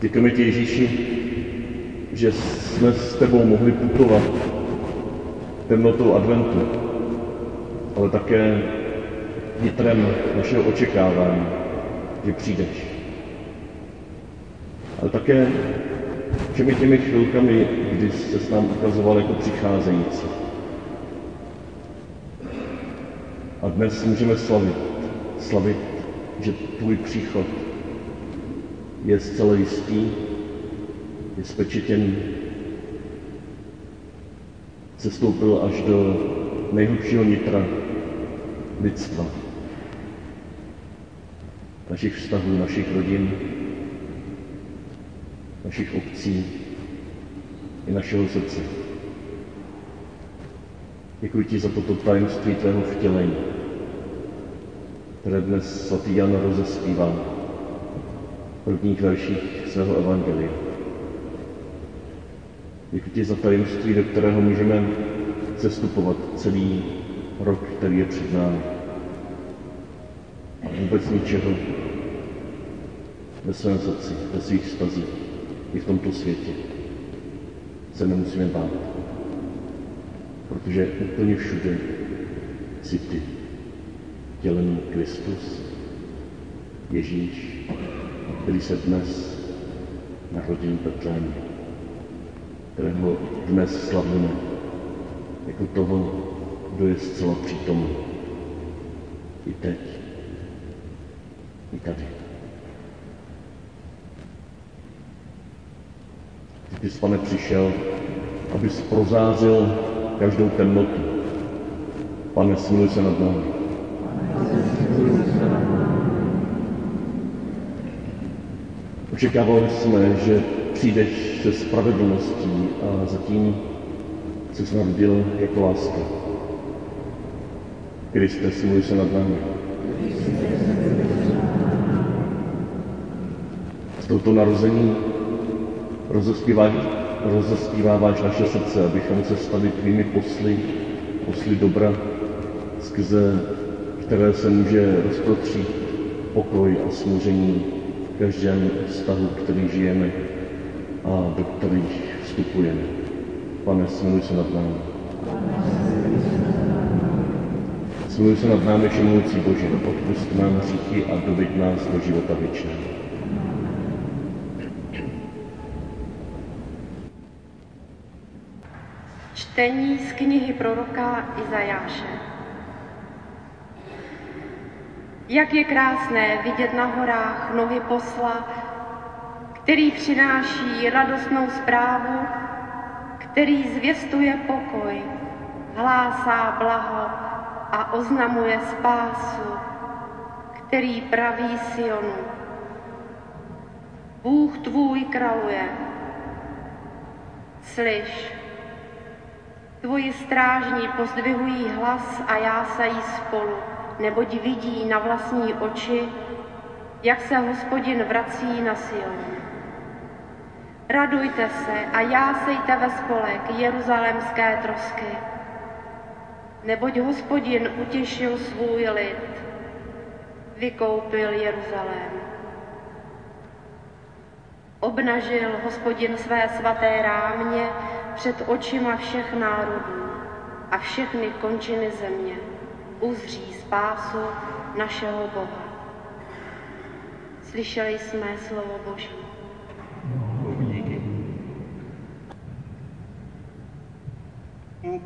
Děkujeme ti, Ježíši, že jsme s tebou mohli putovat temnotou adventu, ale také nitrem našeho očekávání, že přijdeš. Ale také všemi těmi chvilkami, kdy se s nám ukazoval jako přicházející. A dnes můžeme slavit, slavit, že tvůj příchod je zcela jistý, je spečetěný, sestoupil až do nejhlubšího nitra lidstva, našich vztahů, našich rodin, našich obcí i našeho srdce. Děkuji ti za toto tajemství tvého vtělení, které dnes svatý Jan rozespívá prvních verších svého evangelia. Děkuji ti za tajemství, do kterého můžeme cestupovat celý rok, který je před námi. A vůbec ničeho ve svém srdci, ve svých stazích i v tomto světě se nemusíme bát, protože úplně všude jsi ty, tělený Kristus, Ježíš, který se dnes narodil v Betlémě, kterého dnes slavíme jako toho, kdo je zcela přítomný. I teď, i tady. Ty jsi, pane, přišel, abys prozářil každou temnotu. Pane, smiluj se nad námi. Očekávali jsme, že přijdeš se spravedlností a zatím se narodil jako láska. Kriste, smiluj se nad námi. S touto narození rozespíváváš naše srdce, abychom se stali tvými posly, posly dobra, skrze které se může rozprotřít pokoj a smíření každém vztahu, který žijeme a do kterých vstupujeme. Pane, smiluj se nad námi. Smiluj se nad námi, všemoucí Bože, odpust nám hříchy a doveď nás do života věčného. Čtení z knihy proroka Izajáše. Jak je krásné vidět na horách nohy posla, který přináší radostnou zprávu, který zvěstuje pokoj, hlásá blaho a oznamuje spásu, který praví Sionu. Bůh tvůj kraluje. Slyš, tvoji strážní pozdvihují hlas a jásají spolu neboť vidí na vlastní oči, jak se hospodin vrací na Sion. Radujte se a jásejte ve spolek jeruzalémské trosky, neboť hospodin utěšil svůj lid, vykoupil Jeruzalém. Obnažil hospodin své svaté rámě před očima všech národů a všechny končiny země uzří spásu našeho Boha. Slyšeli jsme slovo Boží.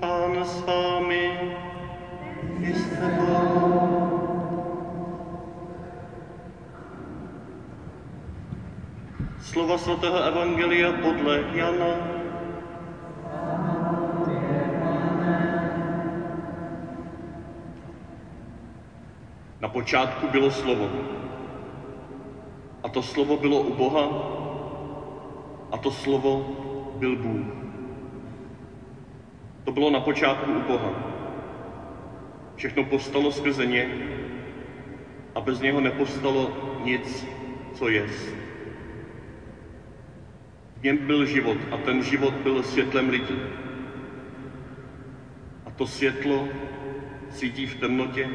Pán s vámi, jste Slova svatého Evangelia podle Jana, počátku bylo slovo. A to slovo bylo u Boha a to slovo byl Bůh. To bylo na počátku u Boha. Všechno postalo skrze ně a bez něho nepostalo nic, co jest. V něm byl život a ten život byl světlem lidí. A to světlo svítí v temnotě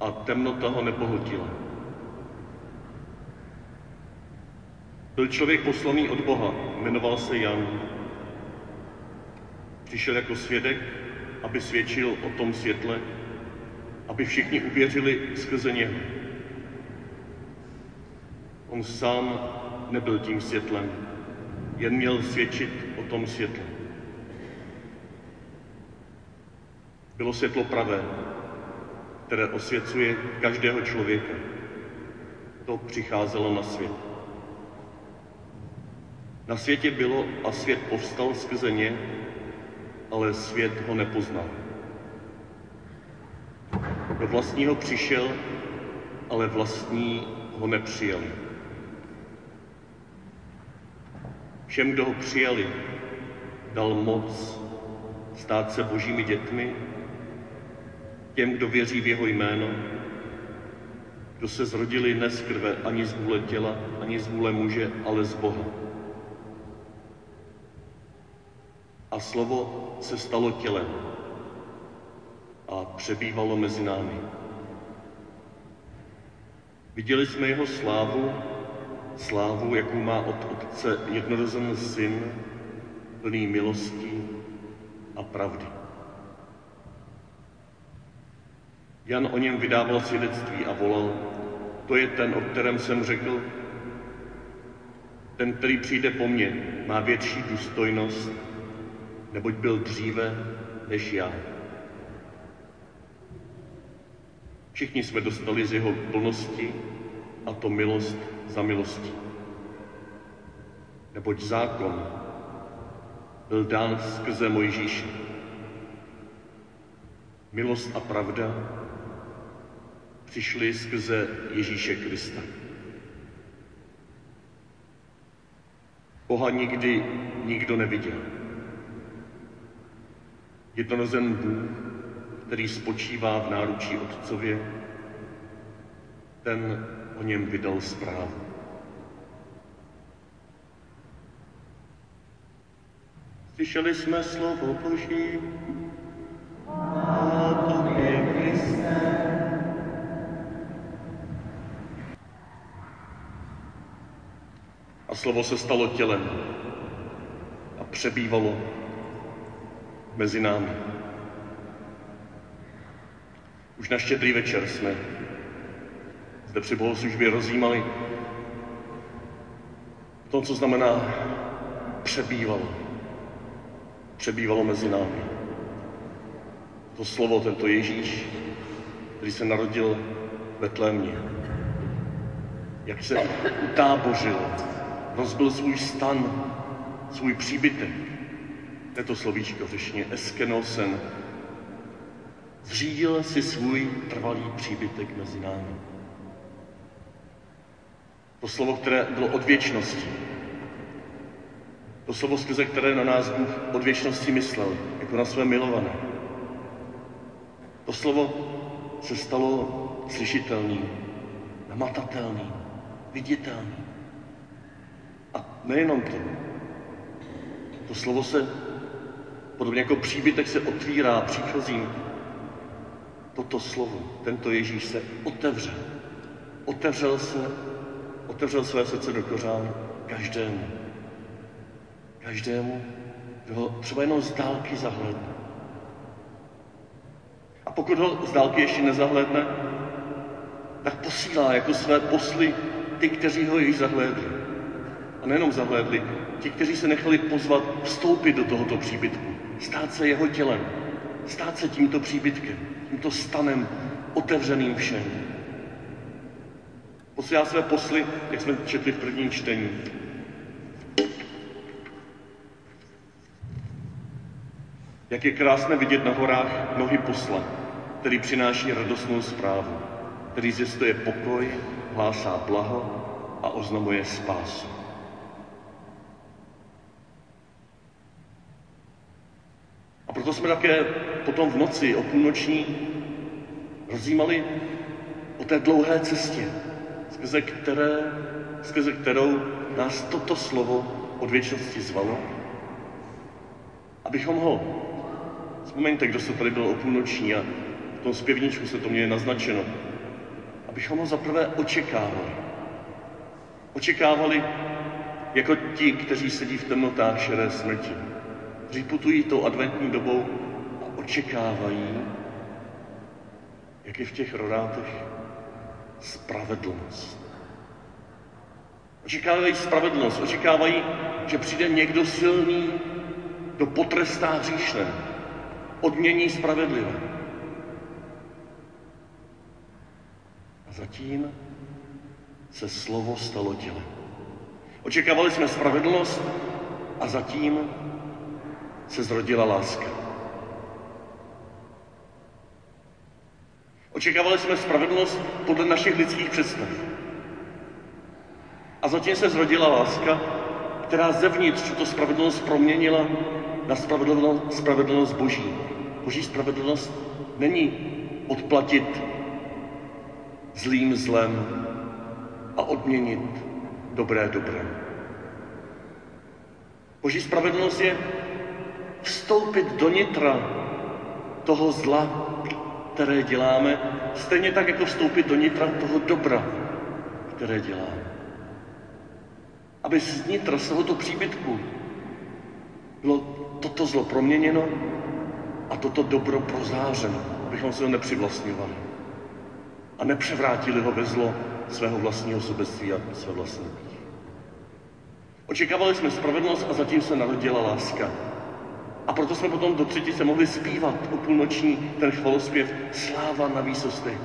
a temnota ho nepohltila. Byl člověk poslaný od Boha, jmenoval se Jan. Přišel jako svědek, aby svědčil o tom světle, aby všichni uvěřili skrze něho. On sám nebyl tím světlem, jen měl svědčit o tom světle. Bylo světlo pravé, které osvěcuje každého člověka. To přicházelo na svět. Na světě bylo a svět povstal skrze ně, ale svět ho nepoznal. Do vlastního přišel, ale vlastní ho nepřijali. Všem, kdo ho přijali, dal moc stát se božími dětmi, těm, kdo věří v jeho jméno, kdo se zrodili ne z krve ani z vůle těla, ani z vůle muže, ale z Boha. A slovo se stalo tělem a přebývalo mezi námi. Viděli jsme jeho slávu, slávu, jakou má od Otce jednorozený syn, plný milostí a pravdy. Jan o něm vydával svědectví a volal, to je ten, o kterém jsem řekl, ten, který přijde po mně, má větší důstojnost, neboť byl dříve než já. Všichni jsme dostali z jeho plnosti a to milost za milostí. Neboť zákon byl dán skrze Mojžíše. Milost a pravda přišly skrze Ježíše Krista. Boha nikdy nikdo neviděl. Jednorozen Bůh, který spočívá v náručí Otcově, ten o něm vydal zprávu. Slyšeli jsme slovo Boží. Slovo se stalo tělem a přebývalo mezi námi. Už na štědrý večer jsme zde při bohoslužbě rozjímali o tom, co znamená přebývalo. Přebývalo mezi námi. To slovo, tento Ježíš, který se narodil v Betlémě. Jak se utábořil, rozbil svůj stan, svůj příbytek. To je to slovíčko řešně, eskenosen. Zřídil si svůj trvalý příbytek mezi námi. To slovo, které bylo od věčnosti. To slovo, skrze které na nás Bůh od věčnosti myslel, jako na své milované. To slovo se stalo slyšitelným, namatatelným, viditelným. A nejenom to. To slovo se, podobně jako příbytek se otvírá příchozím. Toto slovo, tento Ježíš se otevřel. Otevřel se otevřel své srdce do kořán každému. Každému, kdo ho třeba jenom z dálky zahledne. A pokud ho z dálky ještě nezahledne, tak posílá jako své posly ty, kteří ho již zahlédli. A nejenom zahlédli, ti, kteří se nechali pozvat vstoupit do tohoto příbytku, stát se jeho tělem, stát se tímto příbytkem, tímto stanem otevřeným všem. Posílá své posly, jak jsme četli v prvním čtení. Jak je krásné vidět na horách nohy posla, který přináší radostnou zprávu, který zjistuje pokoj, hlásá blaho a oznamuje spásu. A proto jsme také potom v noci o půlnoční rozjímali o té dlouhé cestě, skrze, které, skrze kterou nás toto slovo od věčnosti zvalo, abychom ho, vzpomeňte, kdo se tady byl o půlnoční a v tom zpěvníčku se to mě naznačeno, abychom ho zaprvé očekávali. Očekávali jako ti, kteří sedí v temnotách šedé smrti, kteří putují tou adventní dobou a očekávají, jak je v těch rodátech spravedlnost. Očekávají spravedlnost, očekávají, že přijde někdo silný, kdo potrestá hříšné, odmění spravedlivé. A zatím se slovo stalo tělem. Očekávali jsme spravedlnost a zatím se zrodila láska. Očekávali jsme spravedlnost podle našich lidských představ. A zatím se zrodila láska, která zevnitř tuto spravedlnost proměnila na spravedlnost, spravedlnost Boží. Boží spravedlnost není odplatit zlým zlem a odměnit dobré dobré. Boží spravedlnost je vstoupit do nitra toho zla, které děláme, stejně tak jako vstoupit do nitra toho dobra, které děláme. Aby z nitra, z tohoto příbytku bylo toto zlo proměněno a toto dobro prozářeno, abychom se ho nepřivlastňovali a nepřevrátili ho ve zlo svého vlastního sobectví a své vlastní Očekávali jsme spravedlnost a zatím se narodila láska. A proto jsme potom do třetice mohli zpívat o půlnoční ten chvalospěv Sláva na výsostech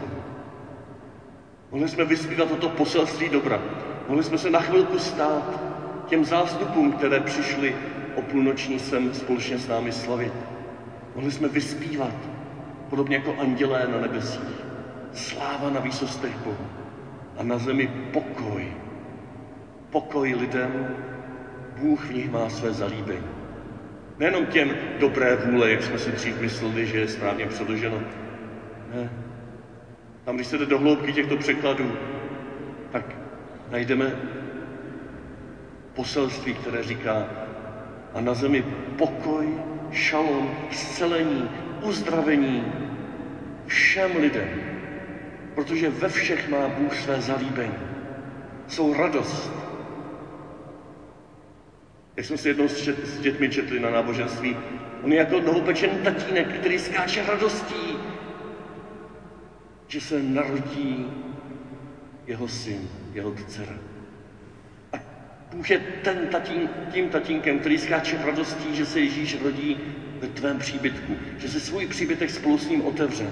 Mohli jsme vyspívat toto poselství dobra. Mohli jsme se na chvilku stát těm zástupům, které přišli o půlnoční sem společně s námi slavit. Mohli jsme vyspívat, podobně jako andělé na nebesích. Sláva na výsostech Bohu a na zemi pokoj. Pokoj lidem, Bůh v nich má své zalíbení. Nejenom těm dobré vůle, jak jsme si dřív mysleli, že je správně předloženo. Ne. Tam, když se jde do hloubky těchto překladů, tak najdeme poselství, které říká a na zemi pokoj, šalom, zcelení, uzdravení všem lidem, protože ve všech má Bůh své zalíbení. Jsou radost, jak jsme si jednou s dětmi četli na náboženství, on je jako novopečený tatínek, který skáče radostí, že se narodí jeho syn, jeho dcera. A Bůh je ten tatín, tím tatínkem, který skáče radostí, že se Ježíš rodí ve tvém příbytku, že se svůj příbytek spolu s ním otevřel,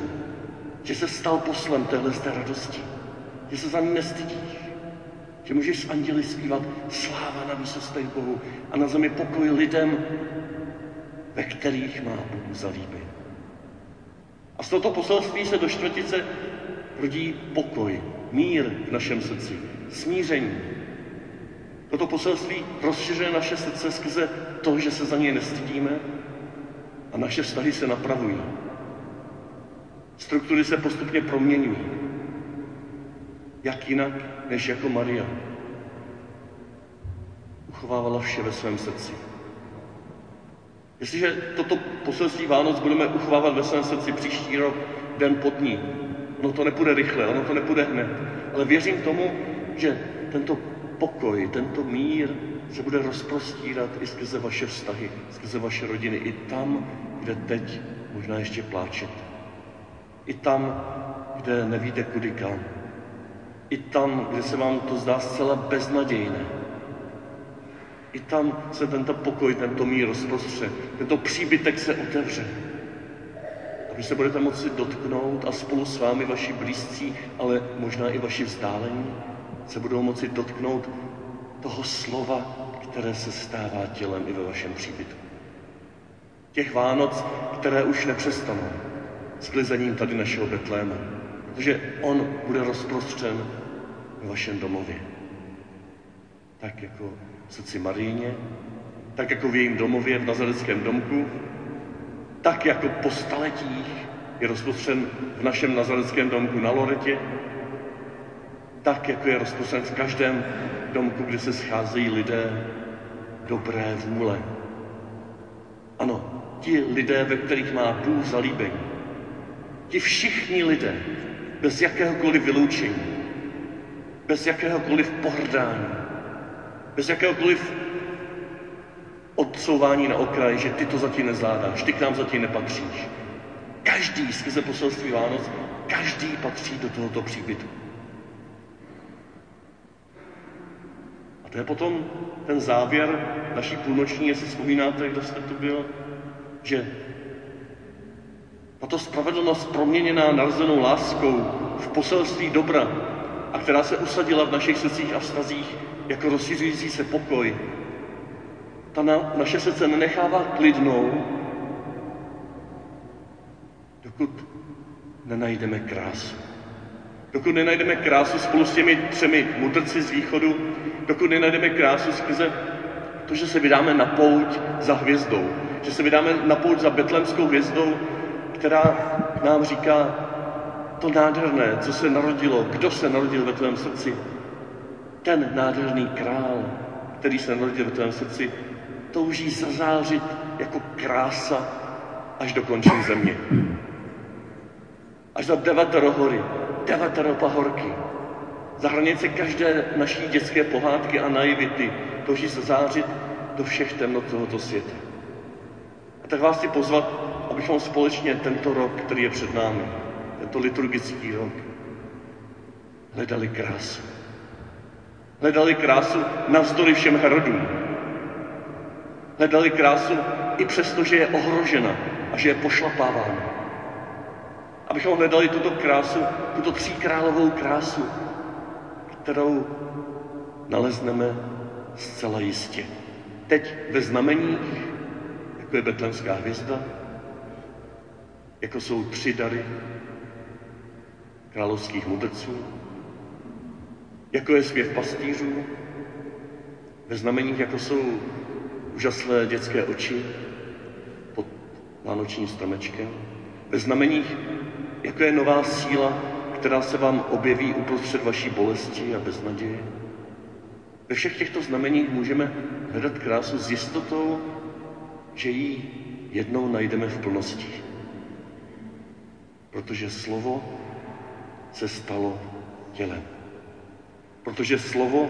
že se stal poslem téhle radosti, že se za ní nestydíš, že můžeš s anděli zpívat sláva na výsostech Bohu a na zemi pokoj lidem, ve kterých má Bůh zalíby. A z tohoto poselství se do čtvrtice rodí pokoj, mír v našem srdci, smíření. Toto poselství rozšiřuje naše srdce skrze to, že se za něj nestydíme a naše vztahy se napravují. Struktury se postupně proměňují. Jak jinak, než jako Maria. Uchovávala vše ve svém srdci. Jestliže toto poselství Vánoc budeme uchovávat ve svém srdci příští rok, den pod dní, ono to nepůjde rychle, ono to nepůjde hned, ale věřím tomu, že tento pokoj, tento mír se bude rozprostírat i skrze vaše vztahy, skrze vaše rodiny, i tam, kde teď možná ještě pláčete. I tam, kde nevíte kudy kam. I tam, kde se vám to zdá zcela beznadějné. I tam se tento pokoj, tento mír rozprostře, tento příbytek se otevře. A vy se budete moci dotknout a spolu s vámi vaši blízcí, ale možná i vaši vzdálení, se budou moci dotknout toho slova, které se stává tělem i ve vašem příbytku. Těch Vánoc, které už nepřestanou sklizením tady našeho Betléma protože on bude rozprostřen v vašem domově. Tak jako v srdci Maríně, tak jako v jejím domově v Nazareckém domku, tak jako po staletích je rozprostřen v našem Nazareckém domku na Loretě, tak jako je rozprostřen v každém domku, kde se scházejí lidé dobré vůle. Ano, ti lidé, ve kterých má Bůh zalíbení. Ti všichni lidé, bez jakéhokoliv vyloučení, bez jakéhokoliv pohrdání, Bez jakéhokoliv odsouvání na okraj, že ty to zatím nezvládáš, ty k nám zatím nepatříš. Každý skrze poselství Vánoc, každý patří do tohoto příbytku. A to je potom ten závěr naší půlnoční, jestli vzpomínáte, kdo jste tu byl, že tato spravedlnost proměněná narozenou láskou v poselství dobra a která se usadila v našich srdcích a vztazích jako rozšiřující se pokoj, ta na, naše srdce nenechává klidnou, dokud nenajdeme krásu. Dokud nenajdeme krásu spolu s těmi třemi mudrci z východu, dokud nenajdeme krásu skrze to, že se vydáme na pouť za hvězdou, že se vydáme na pouť za betlemskou hvězdou, která nám říká to nádherné, co se narodilo, kdo se narodil ve tvém srdci. Ten nádherný král, který se narodil ve tvém srdci, touží zazářit jako krása až do končin země. Až za devatero hory, devatero pahorky. Za hranice každé naší dětské pohádky a naivity touží zazářit do všech temnot tohoto světa. Tak vás chci pozvat, abychom společně tento rok, který je před námi, tento liturgický rok, hledali krásu. Hledali krásu navzdory všem hrodům. Hledali krásu i přesto, že je ohrožena a že je pošlapávána. Abychom hledali tuto krásu, tuto tříkrálovou krásu, kterou nalezneme zcela jistě. Teď ve znameních, jako je betlemská hvězda, jako jsou tři dary královských mudrců, jako je zpěv pastýřů, ve znameních, jako jsou úžasné dětské oči pod vánočním stromečkem, ve znameních, jako je nová síla, která se vám objeví uprostřed vaší bolesti a beznaděje. Ve všech těchto znameních můžeme hledat krásu s jistotou, že ji jednou najdeme v plnosti. Protože slovo se stalo tělem. Protože slovo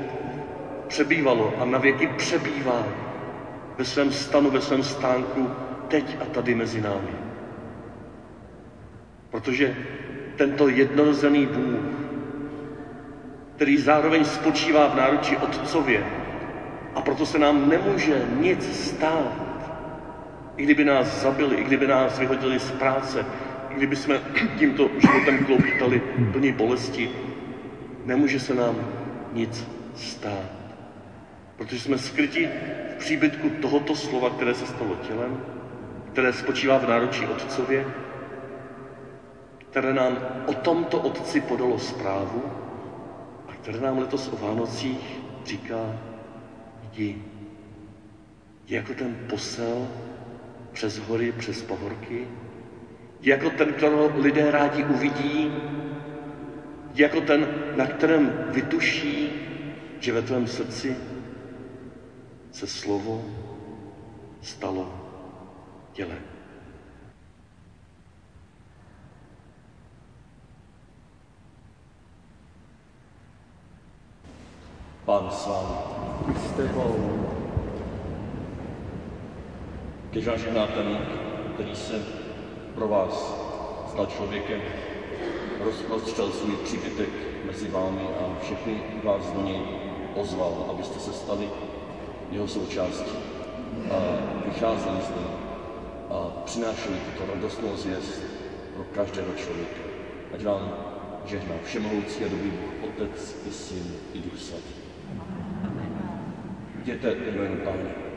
přebývalo a navěky přebývá ve svém stanu, ve svém stánku, teď a tady mezi námi. Protože tento jednorozený Bůh, který zároveň spočívá v náručí Otcově, a proto se nám nemůže nic stát, i kdyby nás zabili, i kdyby nás vyhodili z práce, i kdyby jsme tímto životem kloupítali plní bolesti, nemůže se nám nic stát. Protože jsme skryti v příbytku tohoto slova, které se stalo tělem, které spočívá v náročí Otcově, které nám o tomto Otci podalo zprávu a které nám letos o Vánocích říká, jdi, jdi jako ten posel přes hory, přes pahorky, jdi jako ten, kterého lidé rádi uvidí, jako ten, na kterém vytuší, že ve tvém srdci se slovo stalo tělem. Pán s vámi. S tebou. Kež vás žehná ten, který se pro vás stal člověkem, rozprostřel svůj příbytek mezi vámi a všechny vás do něj pozval, abyste se stali jeho součástí a vycházeli z něj a přinášeli tuto radostnou zvěst pro každého člověka. Ať vám žehná všemohoucí a dobrý Bůh, Otec i Syn i Duch Svatý. Jděte jméno Páně.